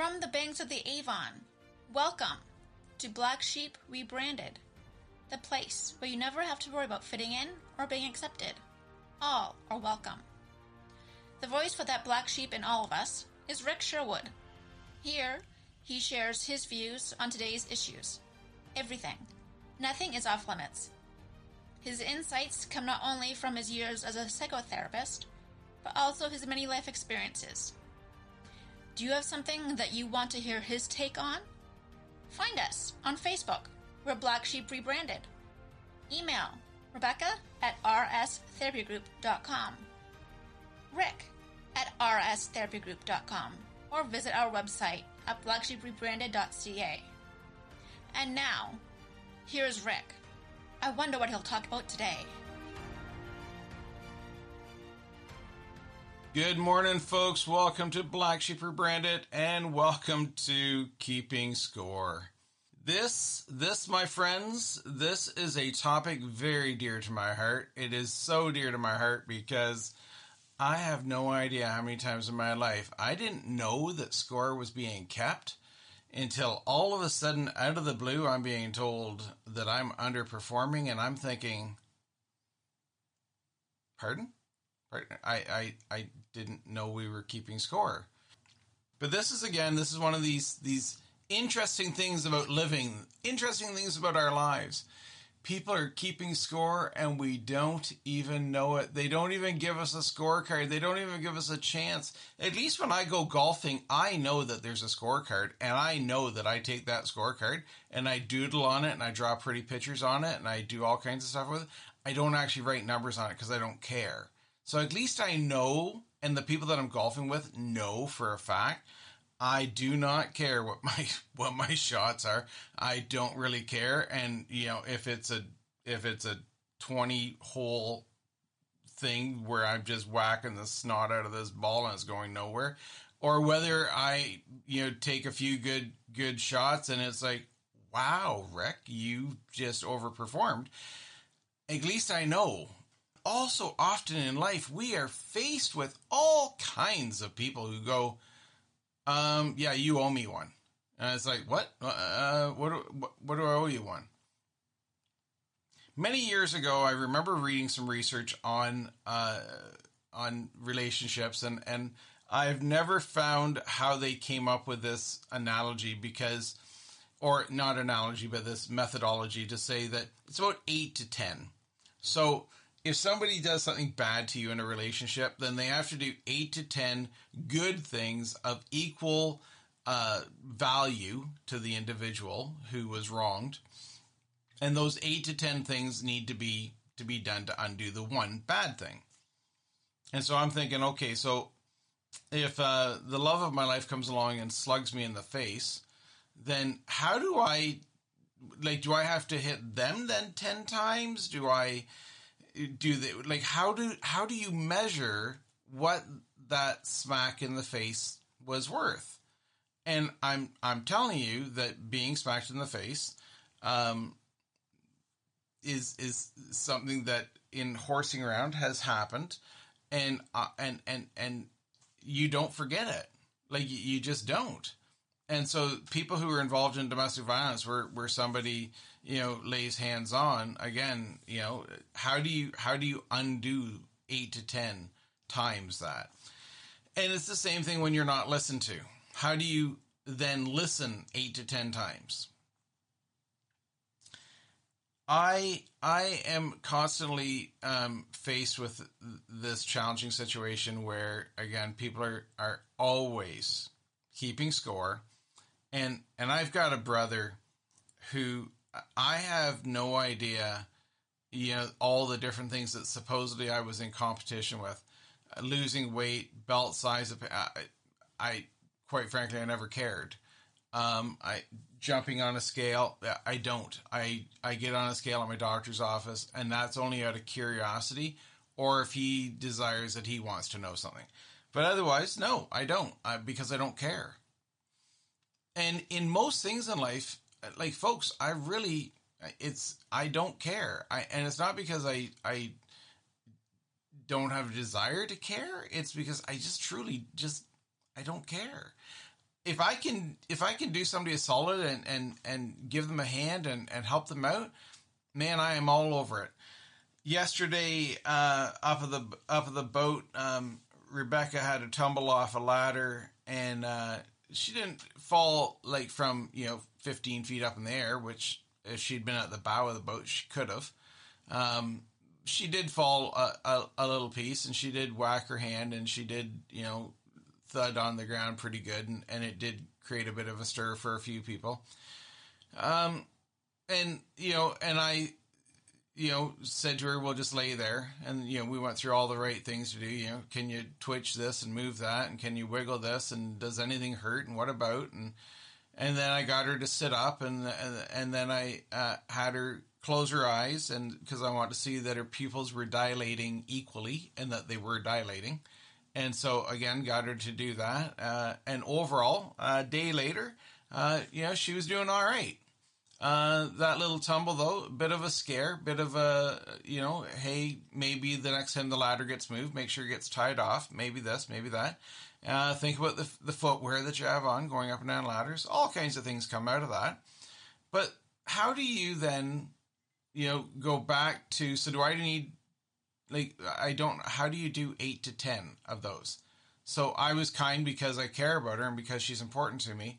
From the banks of the Avon, welcome to Black Sheep Rebranded, the place where you never have to worry about fitting in or being accepted. All are welcome. The voice for that black sheep in all of us is Rick Sherwood. Here, he shares his views on today's issues. Everything. Nothing is off limits. His insights come not only from his years as a psychotherapist, but also his many life experiences. Do you have something that you want to hear his take on? Find us on Facebook. We're Black Sheep Rebranded. Email Rebecca at rstherapygroup.com. Rick at rstherapygroup.com or visit our website at blacksheeprebranded.ca. And now, here's Rick. I wonder what he'll talk about today. Good morning, folks. Welcome to Black Sheep Rebranded and welcome to Keeping Score. This, this, my friends, this is a topic very dear to my heart. It is so dear to my heart because I have no idea how many times in my life I didn't know that score was being kept until all of a sudden, out of the blue, I'm being told that I'm underperforming, and I'm thinking, pardon? Pardon? I, I, I didn't know we were keeping score. But this is again, this is one of these these interesting things about living, interesting things about our lives people are keeping score and we don't even know it. They don't even give us a scorecard. They don't even give us a chance. At least when I go golfing, I know that there's a scorecard and I know that I take that scorecard and I doodle on it and I draw pretty pictures on it and I do all kinds of stuff with it. I don't actually write numbers on it because I don't care. So at least I know and the people that I'm golfing with know for a fact I do not care what my what my shots are. I don't really care, and you know if it's a if it's a twenty hole thing where I'm just whacking the snot out of this ball and it's going nowhere, or whether I you know take a few good good shots and it's like wow Rick you just overperformed. At least I know. Also, often in life, we are faced with all kinds of people who go, um, yeah, you owe me one. And it's like, what? Uh, what, what, what do I owe you one? Many years ago, I remember reading some research on uh, on relationships, and and I've never found how they came up with this analogy because, or not analogy, but this methodology to say that it's about eight to ten. So if somebody does something bad to you in a relationship, then they have to do eight to 10 good things of equal uh, value to the individual who was wronged. And those eight to 10 things need to be, to be done to undo the one bad thing. And so I'm thinking, okay, so if uh, the love of my life comes along and slugs me in the face, then how do I, like, do I have to hit them then 10 times? Do I, do they like how do how do you measure what that smack in the face was worth? And I'm I'm telling you that being smacked in the face um, is is something that in horsing around has happened, and uh, and and and you don't forget it. Like you just don't. And so people who are involved in domestic violence where, where somebody, you know, lays hands on, again, you know, how do you how do you undo eight to ten times that? And it's the same thing when you're not listened to. How do you then listen eight to ten times? I I am constantly um, faced with this challenging situation where again people are are always keeping score and and I've got a brother who I have no idea, you know, all the different things that supposedly I was in competition with, uh, losing weight, belt size. Of, I, I quite frankly, I never cared. Um, I jumping on a scale, I don't. I I get on a scale at my doctor's office, and that's only out of curiosity, or if he desires that he wants to know something. But otherwise, no, I don't, uh, because I don't care. And in most things in life, like folks, I really it's I don't care. I and it's not because I I don't have a desire to care. It's because I just truly just I don't care. if I can if I can do somebody a solid and and and give them a hand and and help them out, man, I am all over it. Yesterday, uh, up of the up of the boat, um, Rebecca had to tumble off a ladder, and uh, she didn't fall like from you know 15 feet up in the air, which if she'd been at the bow of the boat, she could have. Um, she did fall a, a, a, little piece, and she did whack her hand, and she did you know thud on the ground pretty good, and, and it did create a bit of a stir for a few people. Um, and you know, and I, you know, said to her, "We'll just lay there," and you know, we went through all the right things to do. You know, can you twitch this and move that, and can you wiggle this, and does anything hurt, and what about, and and then I got her to sit up, and and, then I uh, had her close her eyes, and because I want to see that her pupils were dilating equally, and that they were dilating and so again got her to do that uh, and overall a day later uh, you know she was doing all right uh, that little tumble though bit of a scare bit of a you know hey maybe the next time the ladder gets moved make sure it gets tied off maybe this maybe that uh, think about the, the footwear that you have on going up and down ladders all kinds of things come out of that but how do you then you know go back to so do i need like I don't how do you do 8 to 10 of those? So I was kind because I care about her and because she's important to me.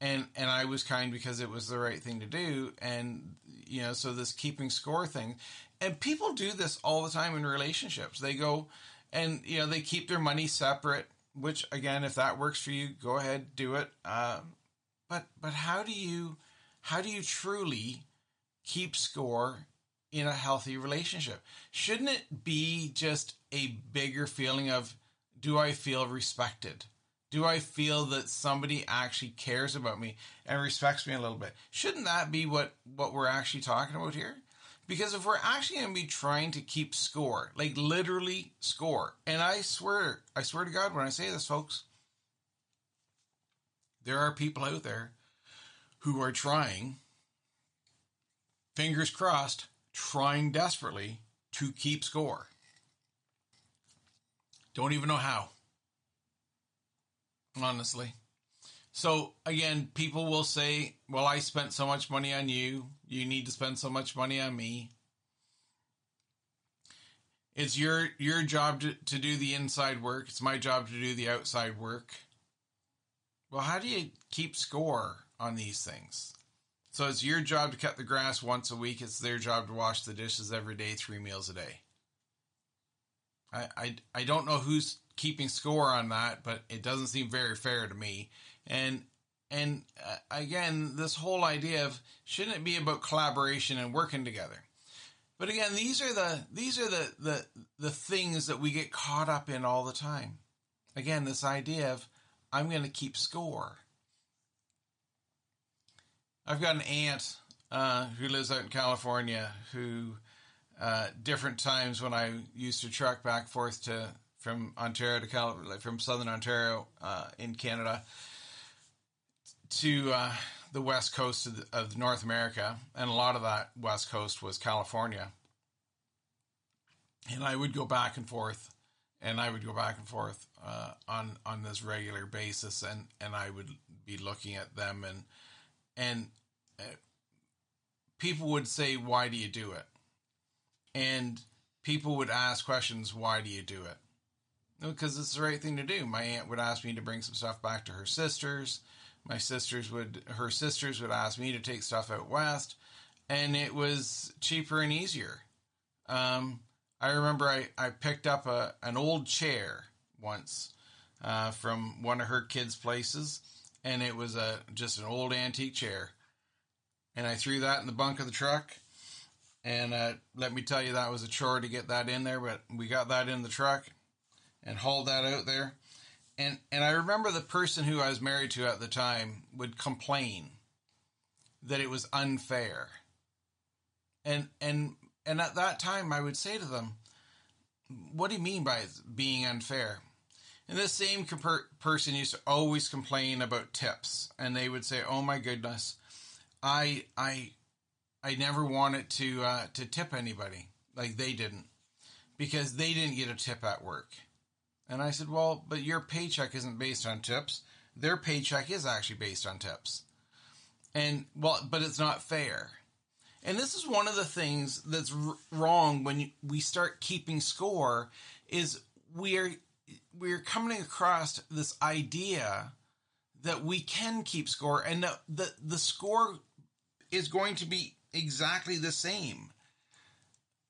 And and I was kind because it was the right thing to do and you know so this keeping score thing and people do this all the time in relationships. They go and you know they keep their money separate, which again if that works for you, go ahead, do it. Uh, but but how do you how do you truly keep score in a healthy relationship? Shouldn't it be just a bigger feeling of, do I feel respected? Do I feel that somebody actually cares about me and respects me a little bit? Shouldn't that be what, what we're actually talking about here? Because if we're actually going to be trying to keep score, like literally score, and I swear, I swear to God when I say this, folks, there are people out there who are trying, fingers crossed, trying desperately to keep score. Don't even know how. Honestly. So again, people will say, well, I spent so much money on you. You need to spend so much money on me. It's your your job to, to do the inside work. It's my job to do the outside work. Well, how do you keep score on these things? So it's your job to cut the grass once a week. It's their job to wash the dishes every day, three meals a day. I, I, I don't know who's keeping score on that, but it doesn't seem very fair to me. And and uh, again, this whole idea of shouldn't it be about collaboration and working together? But again, these are the these are the the the things that we get caught up in all the time. Again, this idea of I'm going to keep score. I've got an aunt uh, who lives out in California who, uh, different times when I used to truck back forth to from Ontario to Cal, from Southern Ontario uh, in Canada to uh, the west coast of, the, of, North America, and a lot of that west coast was California. And I would go back and forth, and I would go back and forth uh, on on this regular basis, and and I would be looking at them and and people would say, "Why do you do it?" And people would ask questions, "Why do you do it?" Because it's the right thing to do. My aunt would ask me to bring some stuff back to her sisters. My sisters would, her sisters would ask me to take stuff out west, and it was cheaper and easier. Um, I remember I, I picked up a an old chair once uh, from one of her kids' places, and it was a just an old antique chair and I threw that in the bunk of the truck. And uh, let me tell you, that was a chore to get that in there, but we got that in the truck and hauled that out there. And and I remember the person who I was married to at the time would complain that it was unfair. And and and at that time, I would say to them, "What do you mean by being unfair?" And this same person used to always complain about tips, and they would say, "Oh my goodness." I I I never wanted to uh, to tip anybody like they didn't because they didn't get a tip at work. And I said, "Well, but your paycheck isn't based on tips. their paycheck is actually based on tips. And well, but it's not fair. And this is one of the things that's wrong when we start keeping score is we're we're coming across this idea that we can keep score and the, the, the score is going to be exactly the same.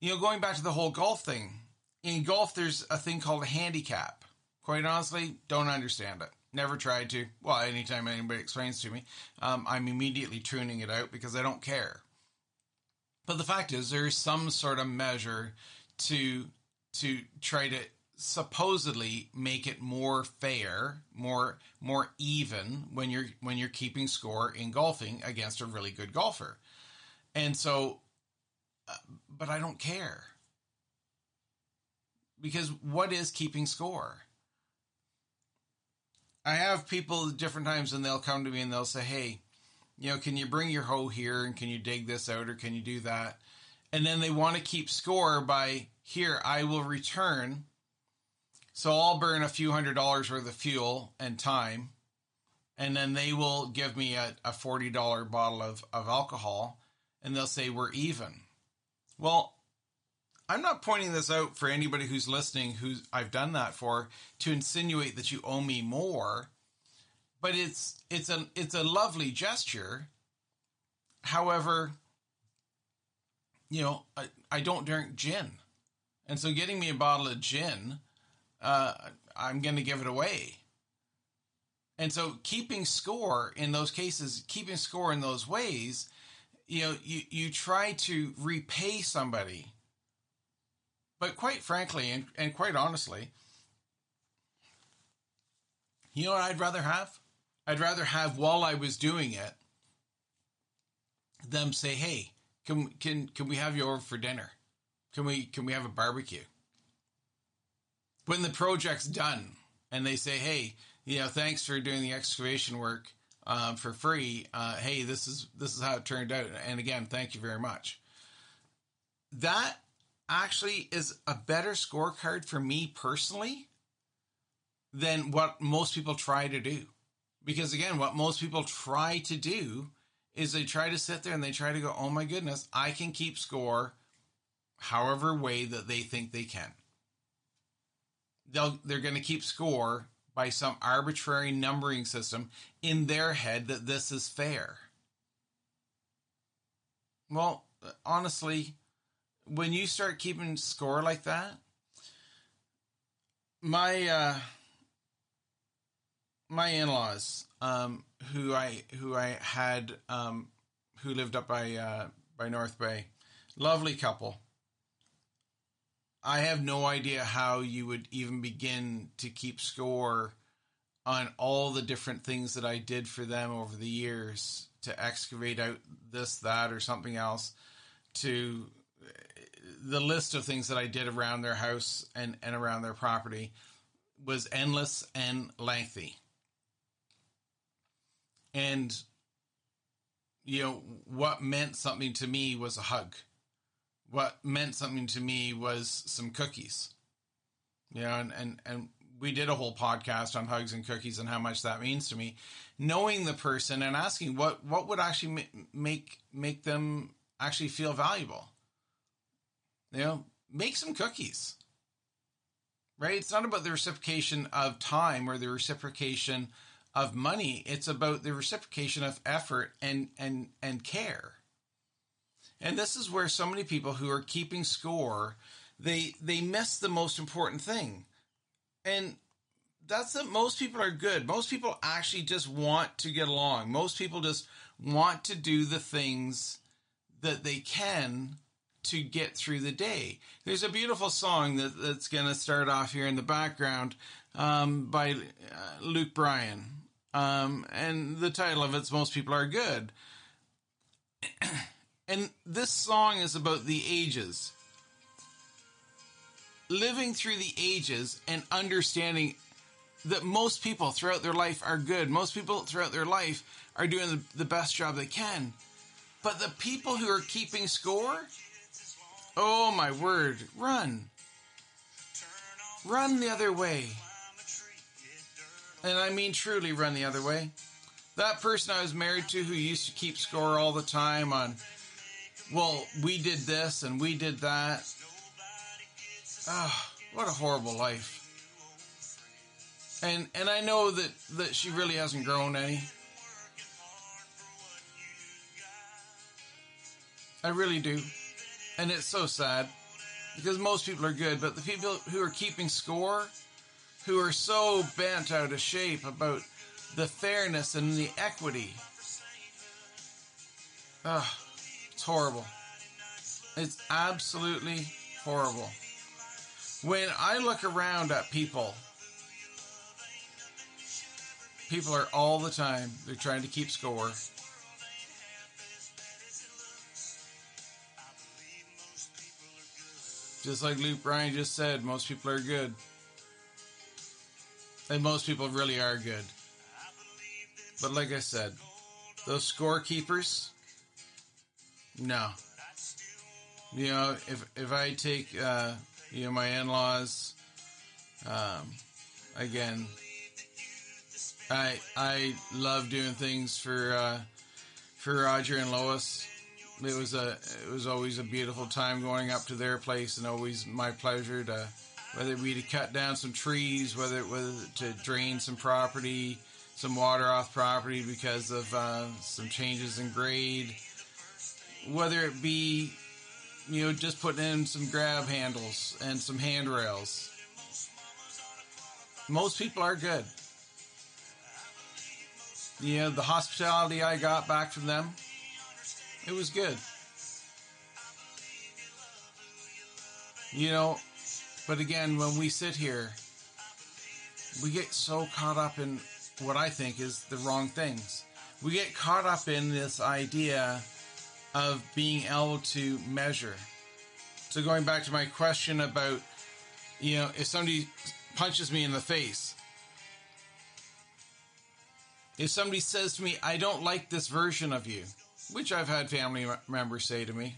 You know, going back to the whole golf thing, in golf, there's a thing called a handicap. Quite honestly, don't understand it. Never tried to. Well, anytime anybody explains to me, um, I'm immediately tuning it out because I don't care. But the fact is, there is some sort of measure to to try to supposedly make it more fair, more more even when you're when you're keeping score in golfing against a really good golfer. And so uh, but I don't care. Because what is keeping score? I have people at different times and they'll come to me and they'll say, "Hey, you know, can you bring your hoe here and can you dig this out or can you do that?" And then they want to keep score by here, I will return so I'll burn a few hundred dollars worth of fuel and time, and then they will give me a, a $40 bottle of, of alcohol, and they'll say, We're even. Well, I'm not pointing this out for anybody who's listening who I've done that for to insinuate that you owe me more, but it's it's a it's a lovely gesture. However, you know, I, I don't drink gin. And so getting me a bottle of gin uh, I'm going to give it away. And so keeping score in those cases, keeping score in those ways, you know, you, you try to repay somebody. But quite frankly, and, and quite honestly, you know what I'd rather have? I'd rather have while I was doing it, them say, "Hey, can can can we have you over for dinner? Can we can we have a barbecue?" when the project's done and they say, "Hey, you know, thanks for doing the excavation work um, for free. Uh, hey, this is this is how it turned out, and again, thank you very much." That actually is a better scorecard for me personally than what most people try to do. Because again, what most people try to do is they try to sit there and they try to go, "Oh my goodness, I can keep score." However way that they think they can they'll they're going to keep score by some arbitrary numbering system in their head that this is fair. Well, honestly, when you start keeping score like that, my uh, my in-laws, um, who I who I had um, who lived up by uh, by North Bay, lovely couple. I have no idea how you would even begin to keep score on all the different things that I did for them over the years to excavate out this, that, or something else, to the list of things that I did around their house and, and around their property was endless and lengthy. And, you know, what meant something to me was a hug what meant something to me was some cookies. You know, and, and, and we did a whole podcast on hugs and cookies and how much that means to me. Knowing the person and asking what, what would actually make, make them actually feel valuable. You know, make some cookies. Right? It's not about the reciprocation of time or the reciprocation of money. It's about the reciprocation of effort and, and, and care. And this is where so many people who are keeping score, they they miss the most important thing. And that's that most people are good. Most people actually just want to get along. Most people just want to do the things that they can to get through the day. There's a beautiful song that, that's going to start off here in the background um, by uh, Luke Bryan. Um, and the title of it's Most People Are Good. And this song is about the ages. Living through the ages and understanding that most people throughout their life are good. Most people throughout their life are doing the, best job they can. But the people who are keeping score, oh my word, run. Run the other way. and I mean truly run the other way. That person I was married to who used to keep score all the time on, well, we did this and we did that. Ah, oh, what a horrible life. And and I know that that she really hasn't grown any. I really do. And it's so sad because most people are good, but the people who are keeping score, who are so bent out of shape about the fairness and the equity. Ugh, it's horrible. It's absolutely horrible. When I look around at people, people are all the time, they're trying to keep score. Just like Luke Bryan just said, most people are good. And most people really are good. But like I said, those scorekeepers, no. You know, if if I take uh, you know my in-laws, um, again, I I love doing things for uh, for Roger and Lois. It was a it was always a beautiful time going up to their place, and always my pleasure to whether it be to cut down some trees, whether it was to drain some property, some water off property because of uh, some changes in grade, whether it be you know just putting in some grab handles and some handrails. Most people are good. You know, the hospitality I got back from them, it was good. You know, but again, when we sit here, we get so caught up in what I think is the wrong things. We get caught up in this idea of being able to measure. So going back to my question about, you know, if somebody punches me in the face, if somebody says to me, I don't like this version of you, which I've had family members say to me.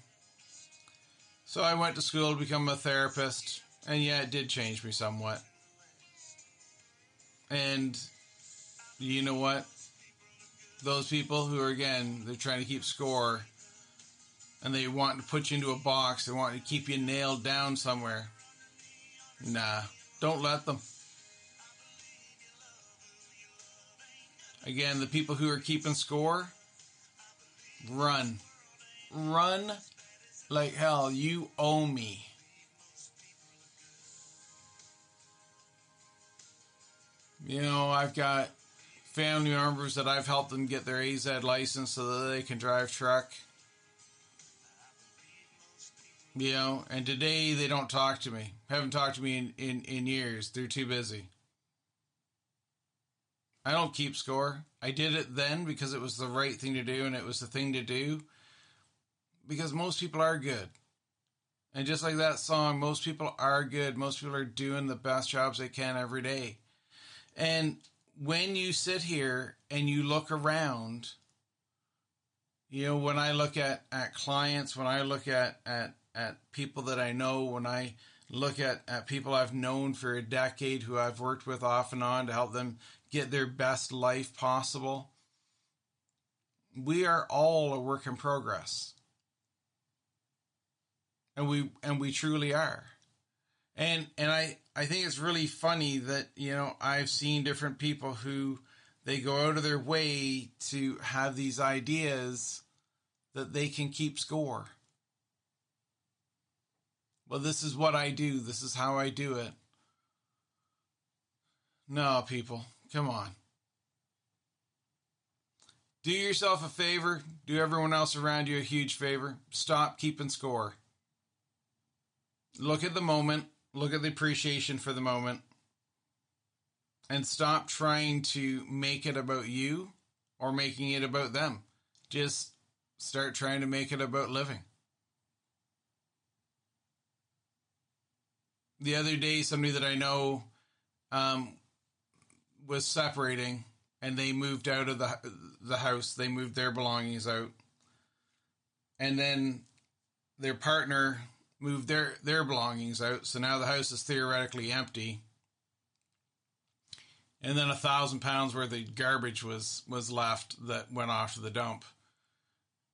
So I went to school to become a therapist, and yeah, it did change me somewhat. And you know what? Those people who are, again, they're trying to keep score and they want to put you into a box, they want to keep you nailed down somewhere. Nah, don't let them. Again, the people who are keeping score, run. Run like hell. You owe me. You know, I've got family members that I've helped them get their AZ license so that they can drive truck. You know, and today they don't talk to me. Haven't talked to me in, in, in years. They're too busy. I don't keep score. I did it then because it was the right thing to do and it was the thing to do because most people are good. And just like that song, most people are good. Most people are doing the best jobs they can every day. And when you sit here and you look around, you know, when I look at, at clients, when I look at, at, at people that I know, when I look at, at people I've known for a decade who I've worked with off and on to help them get their best life possible. We are all a work in progress. And we and we truly are. And and I I think it's really funny that, you know, I've seen different people who they go out of their way to have these ideas that they can keep score. Well, this is what I do. This is how I do it. No, people. Come on. Do yourself a favor. Do everyone else around you a huge favor. Stop keeping score. Look at the moment. Look at the appreciation for the moment. And stop trying to make it about you or making it about them. Just start trying to make it about living. The other day, somebody that I know um, was separating and they moved out of the the house. They moved their belongings out, and then their partner moved their their belongings out. So now the house is theoretically empty. and then a thousand pounds worth of garbage was was left that went off to the dump.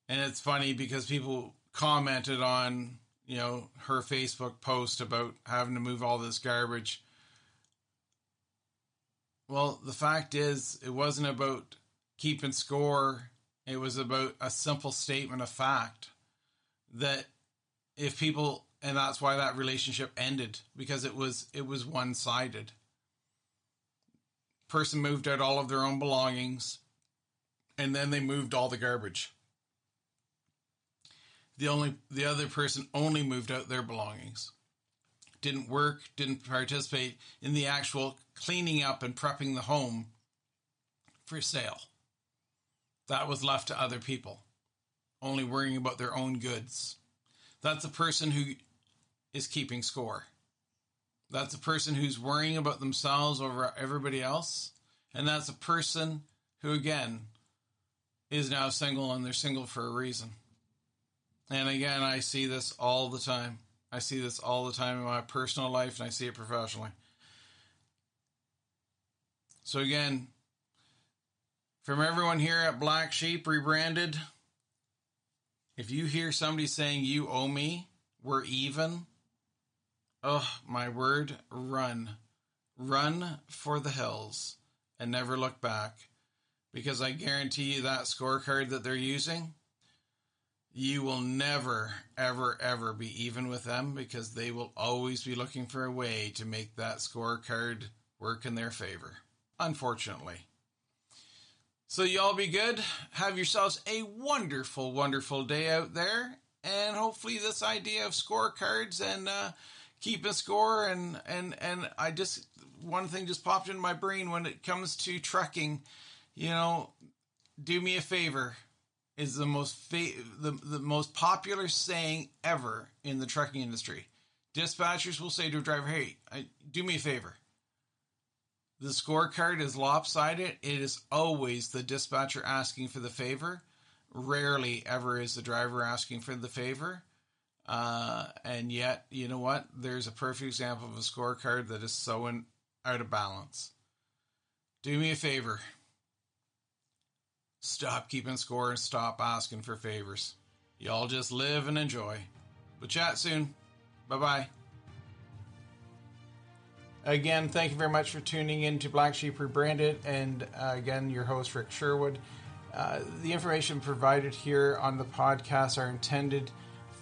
And it's funny because people commented on you know her Facebook post about having to move all this garbage. Well, the fact is, it wasn't about keeping score. It was about a simple statement of fact that if people, and that's why that relationship ended because it was it was one sided person moved out all of their own belongings and then they moved all the garbage. The only the other person only moved out their belongings. Didn't work, didn't participate in the actual cleaning up and prepping the home for sale. That was left to other people, only worrying about their own goods. That's a person who is keeping score. That's a person who's worrying about themselves over everybody else. And that's a person who, again, is now single and they're single for a reason. And again, I see this all the time. I see this all the time in my personal life and I see it professionally. So, again, from everyone here at Black Sheep Rebranded, if you hear somebody saying, You owe me, we're even, Oh, my word, run. Run for the hills and never look back. Because I guarantee you that scorecard that they're using, you will never, ever, ever be even with them because they will always be looking for a way to make that scorecard work in their favor. Unfortunately. So, y'all be good. Have yourselves a wonderful, wonderful day out there. And hopefully, this idea of scorecards and, uh, keeping score and and and I just one thing just popped in my brain when it comes to trucking. you know, do me a favor is the most fa- the the most popular saying ever in the trucking industry. Dispatchers will say to a driver, "Hey, I, do me a favor." The scorecard is lopsided. It is always the dispatcher asking for the favor. Rarely ever is the driver asking for the favor. Uh, and yet, you know what? There's a perfect example of a scorecard that is so in, out of balance. Do me a favor. Stop keeping score and stop asking for favors. Y'all just live and enjoy. We'll chat soon. Bye bye. Again, thank you very much for tuning in to Black Sheep Rebranded. And uh, again, your host, Rick Sherwood. Uh, the information provided here on the podcast are intended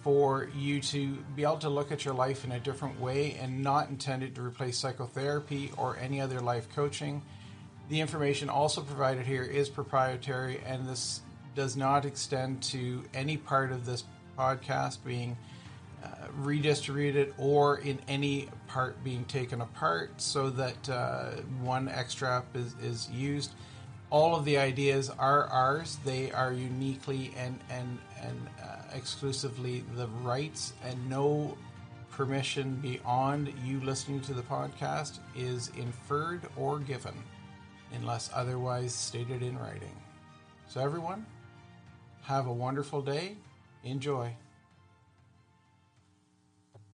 for you to be able to look at your life in a different way and not intended to replace psychotherapy or any other life coaching. The information also provided here is proprietary and this does not extend to any part of this podcast being uh, redistributed or in any part being taken apart so that uh, one extract is, is used. All of the ideas are ours. They are uniquely and and and uh, exclusively the rights and no permission beyond you listening to the podcast is inferred or given unless otherwise stated in writing. So, everyone, have a wonderful day. Enjoy.